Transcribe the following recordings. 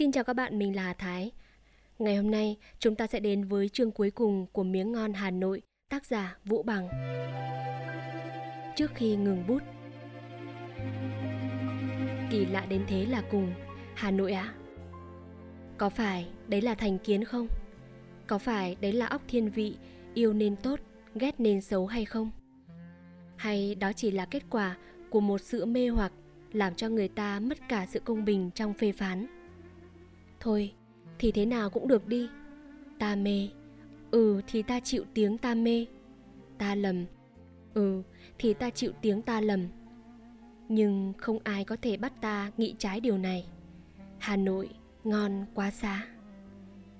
Xin chào các bạn, mình là Hà Thái. Ngày hôm nay chúng ta sẽ đến với chương cuối cùng của Miếng Ngon Hà Nội, tác giả Vũ Bằng. Trước khi ngừng bút Kỳ lạ đến thế là cùng, Hà Nội ạ. À? Có phải đấy là thành kiến không? Có phải đấy là óc thiên vị, yêu nên tốt, ghét nên xấu hay không? Hay đó chỉ là kết quả của một sự mê hoặc làm cho người ta mất cả sự công bình trong phê phán? Thôi, thì thế nào cũng được đi. Ta mê. Ừ thì ta chịu tiếng ta mê. Ta lầm. Ừ thì ta chịu tiếng ta lầm. Nhưng không ai có thể bắt ta nghĩ trái điều này. Hà Nội ngon quá xa.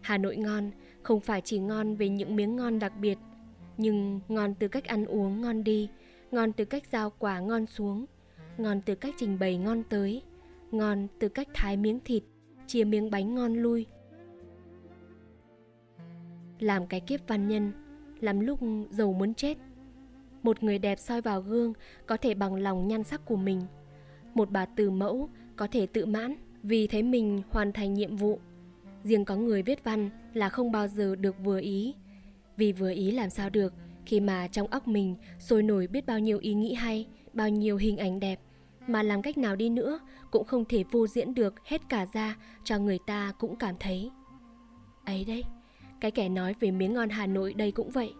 Hà Nội ngon không phải chỉ ngon về những miếng ngon đặc biệt, nhưng ngon từ cách ăn uống ngon đi, ngon từ cách giao quả ngon xuống, ngon từ cách trình bày ngon tới, ngon từ cách thái miếng thịt, chia miếng bánh ngon lui. Làm cái kiếp văn nhân, làm lúc giàu muốn chết. Một người đẹp soi vào gương có thể bằng lòng nhan sắc của mình. Một bà từ mẫu có thể tự mãn vì thấy mình hoàn thành nhiệm vụ. Riêng có người viết văn là không bao giờ được vừa ý. Vì vừa ý làm sao được khi mà trong óc mình sôi nổi biết bao nhiêu ý nghĩ hay, bao nhiêu hình ảnh đẹp mà làm cách nào đi nữa cũng không thể vô diễn được hết cả ra cho người ta cũng cảm thấy. Ấy đấy, cái kẻ nói về miếng ngon hà nội đây cũng vậy.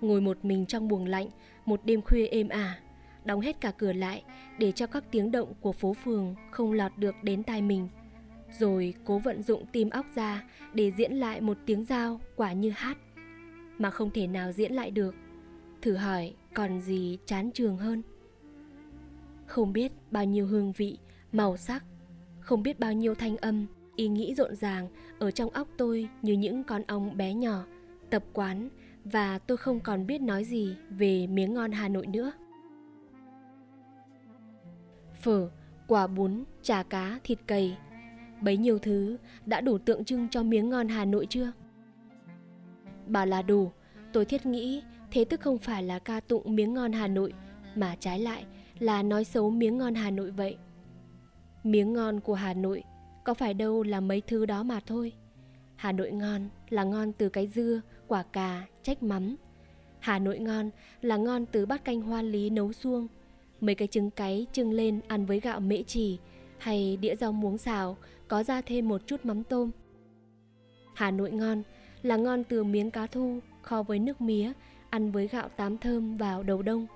Ngồi một mình trong buồng lạnh, một đêm khuya êm ả, đóng hết cả cửa lại để cho các tiếng động của phố phường không lọt được đến tai mình. Rồi cố vận dụng tim óc ra để diễn lại một tiếng dao quả như hát, mà không thể nào diễn lại được. Thử hỏi còn gì chán trường hơn? Không biết bao nhiêu hương vị, màu sắc, không biết bao nhiêu thanh âm, ý nghĩ rộn ràng ở trong óc tôi như những con ong bé nhỏ, tập quán và tôi không còn biết nói gì về miếng ngon hà nội nữa. Phở, quả bún, chả cá, thịt cầy, bấy nhiêu thứ đã đủ tượng trưng cho miếng ngon hà nội chưa? Bảo là đủ, tôi thiết nghĩ thế tức không phải là ca tụng miếng ngon hà nội mà trái lại là nói xấu miếng ngon Hà Nội vậy. Miếng ngon của Hà Nội có phải đâu là mấy thứ đó mà thôi. Hà Nội ngon là ngon từ cái dưa, quả cà, trách mắm. Hà Nội ngon là ngon từ bát canh hoa lý nấu xuông, mấy cái trứng cáy trưng lên ăn với gạo mễ trì hay đĩa rau muống xào có ra thêm một chút mắm tôm. Hà Nội ngon là ngon từ miếng cá thu kho với nước mía ăn với gạo tám thơm vào đầu đông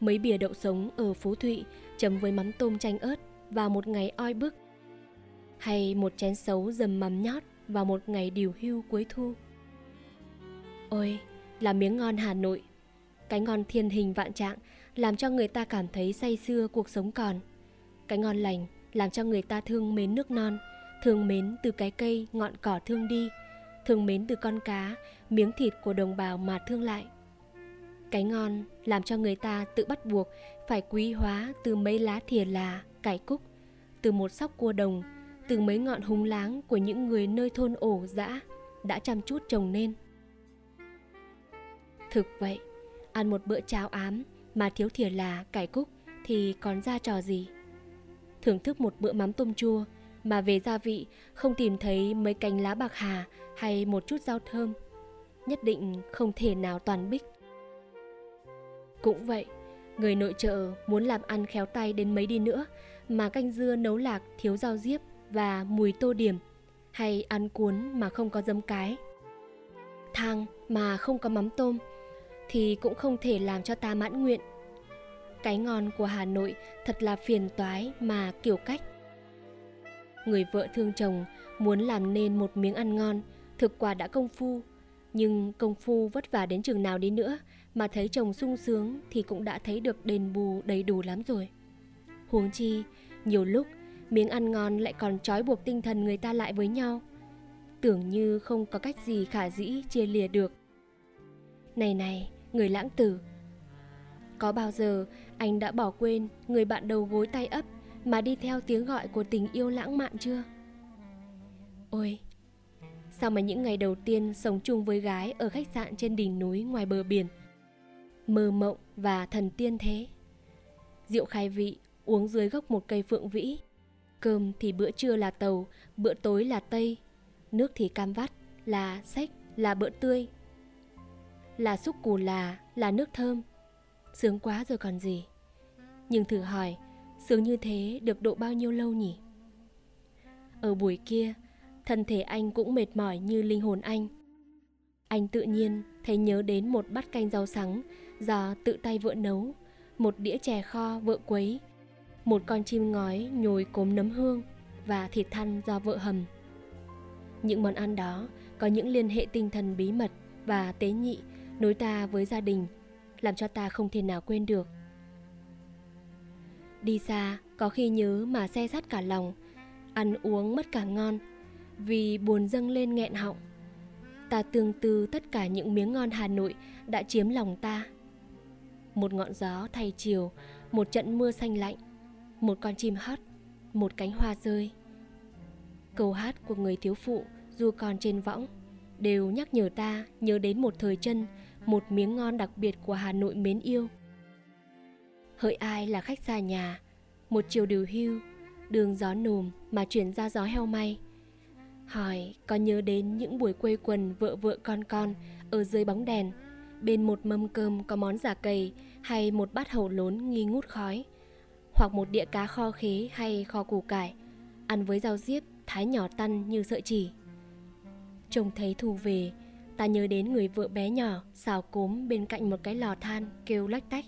mấy bìa đậu sống ở Phú Thụy chấm với mắm tôm chanh ớt vào một ngày oi bức hay một chén xấu dầm mắm nhót vào một ngày điều hưu cuối thu. Ôi, là miếng ngon Hà Nội. Cái ngon thiên hình vạn trạng làm cho người ta cảm thấy say sưa cuộc sống còn. Cái ngon lành làm cho người ta thương mến nước non, thương mến từ cái cây ngọn cỏ thương đi, thương mến từ con cá, miếng thịt của đồng bào mà thương lại. Cái ngon làm cho người ta tự bắt buộc phải quý hóa từ mấy lá thìa là, cải cúc, từ một sóc cua đồng, từ mấy ngọn húng láng của những người nơi thôn ổ dã đã chăm chút trồng nên. Thực vậy, ăn một bữa cháo ám mà thiếu thìa là, cải cúc thì còn ra trò gì? Thưởng thức một bữa mắm tôm chua mà về gia vị không tìm thấy mấy cành lá bạc hà hay một chút rau thơm, nhất định không thể nào toàn bích. Cũng vậy, người nội trợ muốn làm ăn khéo tay đến mấy đi nữa mà canh dưa nấu lạc thiếu rau diếp và mùi tô điểm hay ăn cuốn mà không có dấm cái. Thang mà không có mắm tôm thì cũng không thể làm cho ta mãn nguyện. Cái ngon của hà nội thật là phiền toái mà kiểu cách. Người vợ thương chồng muốn làm nên một miếng ăn ngon thực quả đã công phu nhưng công phu vất vả đến chừng nào đi nữa mà thấy chồng sung sướng thì cũng đã thấy được đền bù đầy đủ lắm rồi. Huống chi, nhiều lúc miếng ăn ngon lại còn trói buộc tinh thần người ta lại với nhau. Tưởng như không có cách gì khả dĩ chia lìa được. Này này, người lãng tử. Có bao giờ anh đã bỏ quên người bạn đầu gối tay ấp mà đi theo tiếng gọi của tình yêu lãng mạn chưa? Ôi, sao mà những ngày đầu tiên sống chung với gái ở khách sạn trên đỉnh núi ngoài bờ biển mơ mộng và thần tiên thế rượu khai vị uống dưới gốc một cây phượng vĩ. Cơm thì bữa trưa là tàu, bữa tối là tây, nước thì cam vắt, là sách, là bữa tươi. Là xúc cù là, là nước thơm. Sướng quá rồi còn gì. Nhưng thử hỏi, sướng như thế được độ bao nhiêu lâu nhỉ? Ở buổi kia, thân thể anh cũng mệt mỏi như linh hồn anh. Anh tự nhiên thấy nhớ đến một bát canh rau sắng do tự tay vợ nấu, một đĩa chè kho vợ quấy, một con chim ngói nhồi cốm nấm hương và thịt thăn do vợ hầm. Những món ăn đó có những liên hệ tinh thần bí mật và tế nhị nối ta với gia đình, làm cho ta không thể nào quên được. Đi xa, có khi nhớ mà xe sắt cả lòng, ăn uống mất cả ngon, vì buồn dâng lên nghẹn họng. Ta tương tư tất cả những miếng ngon Hà Nội đã chiếm lòng ta. Một ngọn gió thay chiều, một trận mưa xanh lạnh, một con chim hót, một cánh hoa rơi. Câu hát của người thiếu phụ dù còn trên võng đều nhắc nhở ta nhớ đến một thời chân, một miếng ngon đặc biệt của Hà Nội mến yêu. Hỡi ai là khách xa nhà, một chiều điều hưu, đường gió nồm mà chuyển ra gió heo may. Hỏi có nhớ đến những buổi quây quần vợ vợ con con ở dưới bóng đèn, bên một mâm cơm có món giả cầy hay một bát hầu lốn nghi ngút khói, hoặc một đĩa cá kho khế hay kho củ cải, ăn với rau diếp thái nhỏ tăn như sợi chỉ. Trông thấy thù về, ta nhớ đến người vợ bé nhỏ xào cốm bên cạnh một cái lò than kêu lách tách.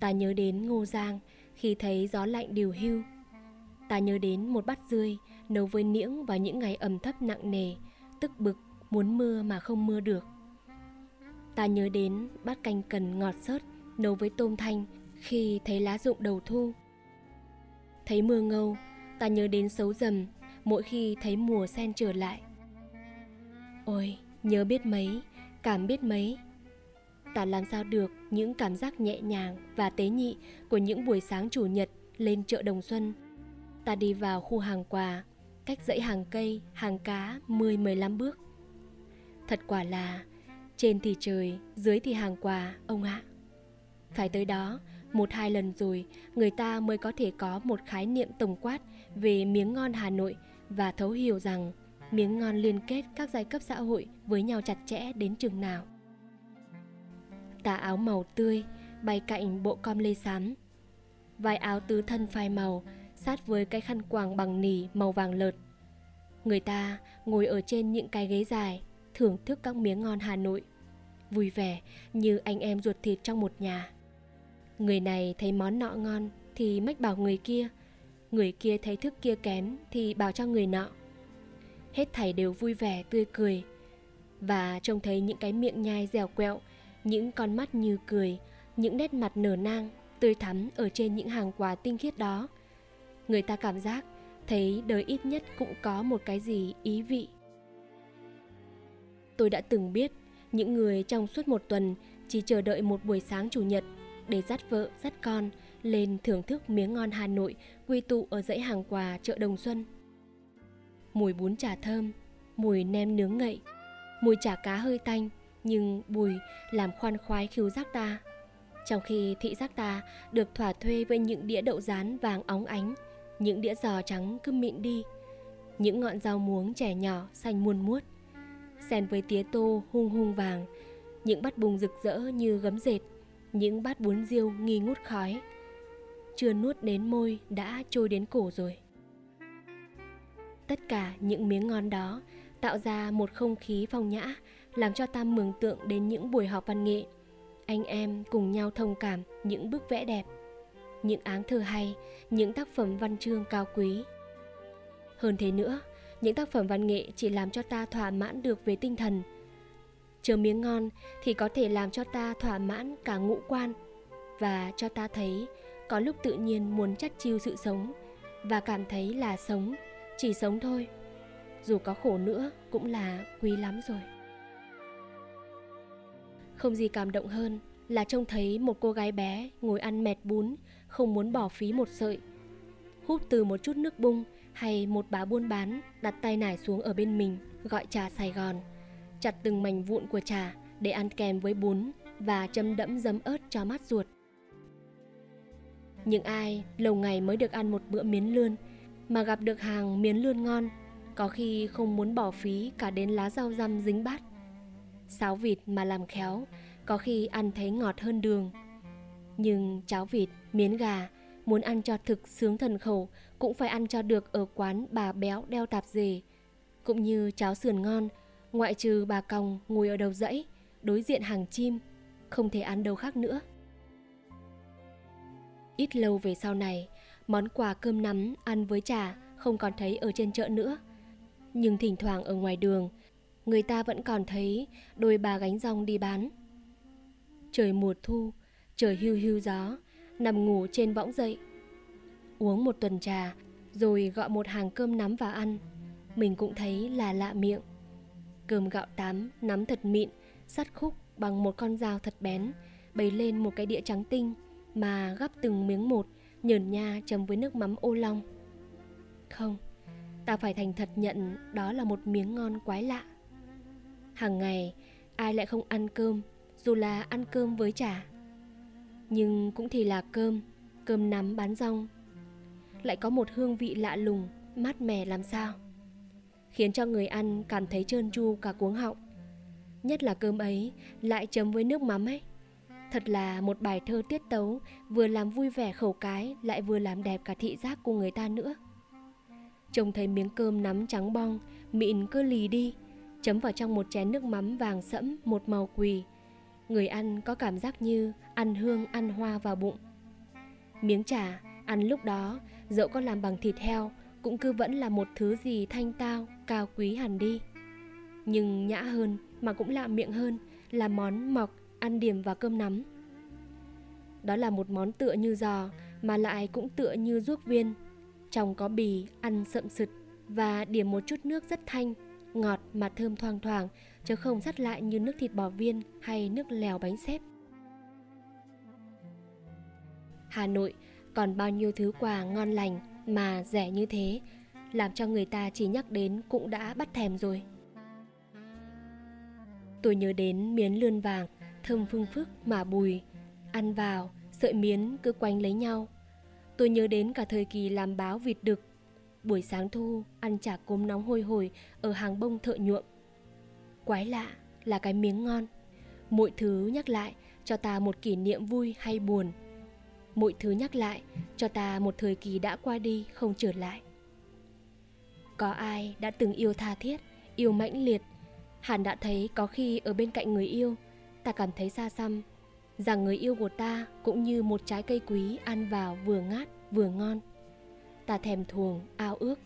Ta nhớ đến Ngô Giang khi thấy gió lạnh điều hưu. Ta nhớ đến một bát dươi nấu với niễng vào những ngày ẩm thấp nặng nề, tức bực muốn mưa mà không mưa được. Ta nhớ đến bát canh cần ngọt sớt nấu với tôm thanh khi thấy lá rụng đầu thu. Thấy mưa ngâu, ta nhớ đến xấu dầm mỗi khi thấy mùa sen trở lại. Ôi, nhớ biết mấy, cảm biết mấy. Ta làm sao được những cảm giác nhẹ nhàng và tế nhị của những buổi sáng chủ nhật lên chợ Đồng Xuân. Ta đi vào khu hàng quà, cách dãy hàng cây, hàng cá 10-15 bước. Thật quả là trên thì trời, dưới thì hàng quà, ông ạ. Phải tới đó, một hai lần rồi, người ta mới có thể có một khái niệm tổng quát về miếng ngon Hà Nội và thấu hiểu rằng miếng ngon liên kết các giai cấp xã hội với nhau chặt chẽ đến chừng nào. Tà áo màu tươi bay cạnh bộ com lê xám. Vài áo tứ thân phai màu sát với cái khăn quàng bằng nỉ màu vàng lợt. Người ta ngồi ở trên những cái ghế dài, thưởng thức các miếng ngon Hà Nội. Vui vẻ như anh em ruột thịt trong một nhà. Người này thấy món nọ ngon thì mách bảo người kia – người kia thấy thức kia kém thì bảo cho người nọ hết thảy đều vui vẻ, tươi cười và trông thấy những cái miệng nhai dẻo quẹo, những con mắt như cười, những nét mặt nở nang, tươi thắm ở trên những hàng quà tinh khiết đó người ta cảm giác thấy đời ít nhất cũng có một cái gì ý vị tôi đã từng biết những người trong suốt một tuần chỉ chờ đợi một buổi sáng chủ nhật để dắt vợ dắt con lên thưởng thức miếng ngon Hà Nội quy tụ ở dãy hàng quà chợ Đồng Xuân. Mùi bún chả thơm, mùi nem nướng ngậy, mùi chả cá hơi tanh nhưng bùi làm khoan khoái khiếu giác ta. Trong khi thị giác ta được thỏa thuê với những đĩa đậu rán vàng óng ánh, những đĩa giò trắng cứ mịn đi, những ngọn rau muống trẻ nhỏ xanh muôn muốt, xen với tía tô hung hung vàng, những bát bùng rực rỡ như gấm dệt, những bát bún riêu nghi ngút khói, chưa nuốt đến môi đã trôi đến cổ rồi. Tất cả những miếng ngon đó tạo ra một không khí phong nhã làm cho ta mường tượng đến những buổi họp văn nghệ. Anh em cùng nhau thông cảm những bức vẽ đẹp những áng thơ hay, những tác phẩm văn chương cao quý. Hơn thế nữa, những tác phẩm văn nghệ chỉ làm cho ta thỏa mãn được về tinh thần. Chờ miếng ngon thì có thể làm cho ta thỏa mãn cả ngũ quan và cho ta thấy có lúc tự nhiên muốn chắt chiu sự sống và cảm thấy là sống, chỉ sống thôi. Dù có khổ nữa cũng là quý lắm rồi. Không gì cảm động hơn là trông thấy một cô gái bé ngồi ăn mẹt bún không muốn bỏ phí một sợi. Hút từ một chút nước bung hay một bà buôn bán đặt tay nải xuống ở bên mình gọi trà sài gòn. Chặt từng mảnh vụn của trà để ăn kèm với bún và châm đẫm giấm ớt cho mát ruột. Những ai lâu ngày mới được ăn một bữa miến lươn mà gặp được hàng miến lươn ngon, có khi không muốn bỏ phí cả đến lá rau răm dính bát. Sáo vịt mà làm khéo, có khi ăn thấy ngọt hơn đường. Nhưng cháo vịt, miến gà, muốn ăn cho thực sướng thần khẩu cũng phải ăn cho được ở quán bà béo đeo tạp dề. Cũng như cháo sườn ngon, ngoại trừ bà còng ngồi ở đầu dãy, đối diện hàng chim, không thể ăn đâu khác nữa. Ít lâu về sau này, món quà cơm nắm ăn với trà không còn thấy ở trên chợ nữa. Nhưng thỉnh thoảng ở ngoài đường, người ta vẫn còn thấy đôi bà gánh rong đi bán. Trời mùa thu, trời hưu hưu gió, nằm ngủ trên võng dậy. Uống một tuần trà, rồi gọi một hàng cơm nắm vào ăn. Mình cũng thấy là lạ miệng. Cơm gạo tám, nắm thật mịn, sắt khúc bằng một con dao thật bén, bày lên một cái đĩa trắng tinh mà gắp từng miếng một, nhờn nha chấm với nước mắm ô long. Không, ta phải thành thật nhận đó là một miếng ngon quái lạ. Hàng ngày, ai lại không ăn cơm, dù là ăn cơm với chả. Nhưng cũng thì là cơm, cơm nắm bán rong. Lại có một hương vị lạ lùng, mát mẻ làm sao. Khiến cho người ăn cảm thấy trơn tru cả cuống họng. Nhất là cơm ấy lại chấm với nước mắm ấy. Thật là một bài thơ tiết tấu vừa làm vui vẻ khẩu cái lại vừa làm đẹp cả thị giác của người ta nữa. Trông thấy miếng cơm nắm trắng bong, mịn cứ lì đi, chấm vào trong một chén nước mắm vàng sẫm một màu quỳ. Người ăn có cảm giác như ăn hương ăn hoa vào bụng. Miếng chả ăn lúc đó dẫu có làm bằng thịt heo cũng cứ vẫn là một thứ gì thanh tao, cao quý hẳn đi. Nhưng nhã hơn mà cũng lạ miệng hơn là món mọc ăn điểm vào cơm nắm. Đó là một món tựa như giò mà lại cũng tựa như ruốc viên. Trong có bì, ăn sậm sực và điểm một chút nước rất thanh, ngọt mà thơm thoang thoảng chứ không sắt lại như nước thịt bò viên hay nước lèo bánh xếp. Hà Nội còn bao nhiêu thứ quà ngon lành mà rẻ như thế, làm cho người ta chỉ nhắc đến cũng đã bắt thèm rồi. Tôi nhớ đến miến lươn vàng, thơm phương phức mà bùi, ăn vào, sợi miến cứ quanh lấy nhau. Tôi nhớ đến cả thời kỳ làm báo vịt đực, buổi sáng thu ăn chả cốm nóng hôi hổi ở hàng bông thợ nhuộm. Quái lạ là cái miếng ngon, mỗi thứ nhắc lại cho ta một kỷ niệm vui hay buồn. Mỗi thứ nhắc lại cho ta một thời kỳ đã qua đi không trở lại. Có ai đã từng yêu tha thiết, yêu mãnh liệt Hẳn đã thấy có khi ở bên cạnh người yêu, ta cảm thấy xa xăm, rằng người yêu của ta cũng như một trái cây quý ăn vào vừa ngát vừa ngon. Ta thèm thuồng, ao ước.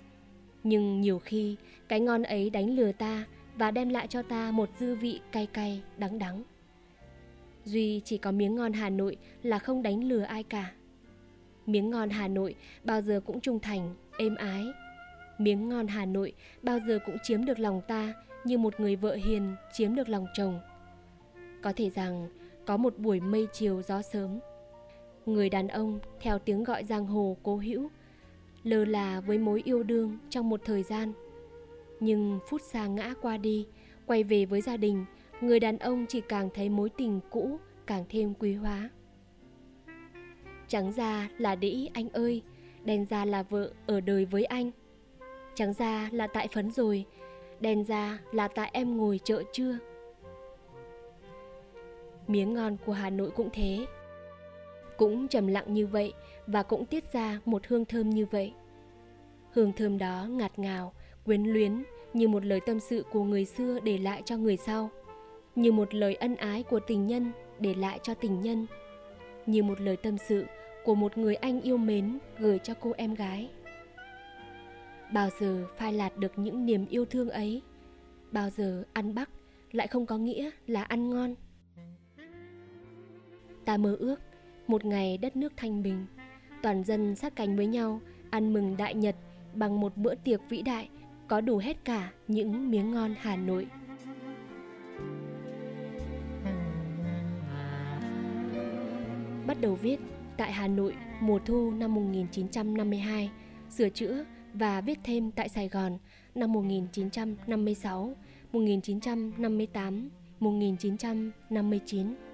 Nhưng nhiều khi cái ngon ấy đánh lừa ta và đem lại cho ta một dư vị cay cay, đắng đắng. Duy chỉ có miếng ngon Hà Nội là không đánh lừa ai cả. Miếng ngon Hà Nội bao giờ cũng trung thành, êm ái. Miếng ngon Hà Nội bao giờ cũng chiếm được lòng ta như một người vợ hiền chiếm được lòng chồng. Có thể rằng có một buổi mây chiều gió sớm, người đàn ông theo tiếng gọi giang hồ cố hữu, lơ là với mối yêu đương trong một thời gian. Nhưng phút xa ngã qua đi, quay về với gia đình, người đàn ông chỉ càng thấy mối tình cũ càng thêm quý hóa. Trắng ra là đĩ anh ơi, đen ra là vợ ở đời với anh. Trắng ra là tại phấn rồi, đen ra là tại em ngồi chợ chưa miếng ngon của hà nội cũng thế cũng trầm lặng như vậy và cũng tiết ra một hương thơm như vậy hương thơm đó ngạt ngào quyến luyến như một lời tâm sự của người xưa để lại cho người sau, như một lời ân ái của tình nhân để lại cho tình nhân, như một lời tâm sự của một người anh yêu mến gửi cho cô em gái. Bao giờ phai lạt được những niềm yêu thương ấy, bao giờ ăn bắc lại không có nghĩa là ăn ngon. Ta mơ ước một ngày đất nước thanh bình, toàn dân sát cánh với nhau, ăn mừng đại nhật bằng một bữa tiệc vĩ đại có đủ hết cả những miếng ngon hà nội bắt đầu viết tại Hà Nội mùa thu năm 1952, sửa chữa và viết thêm tại Sài Gòn năm 1956, 1958, 1959.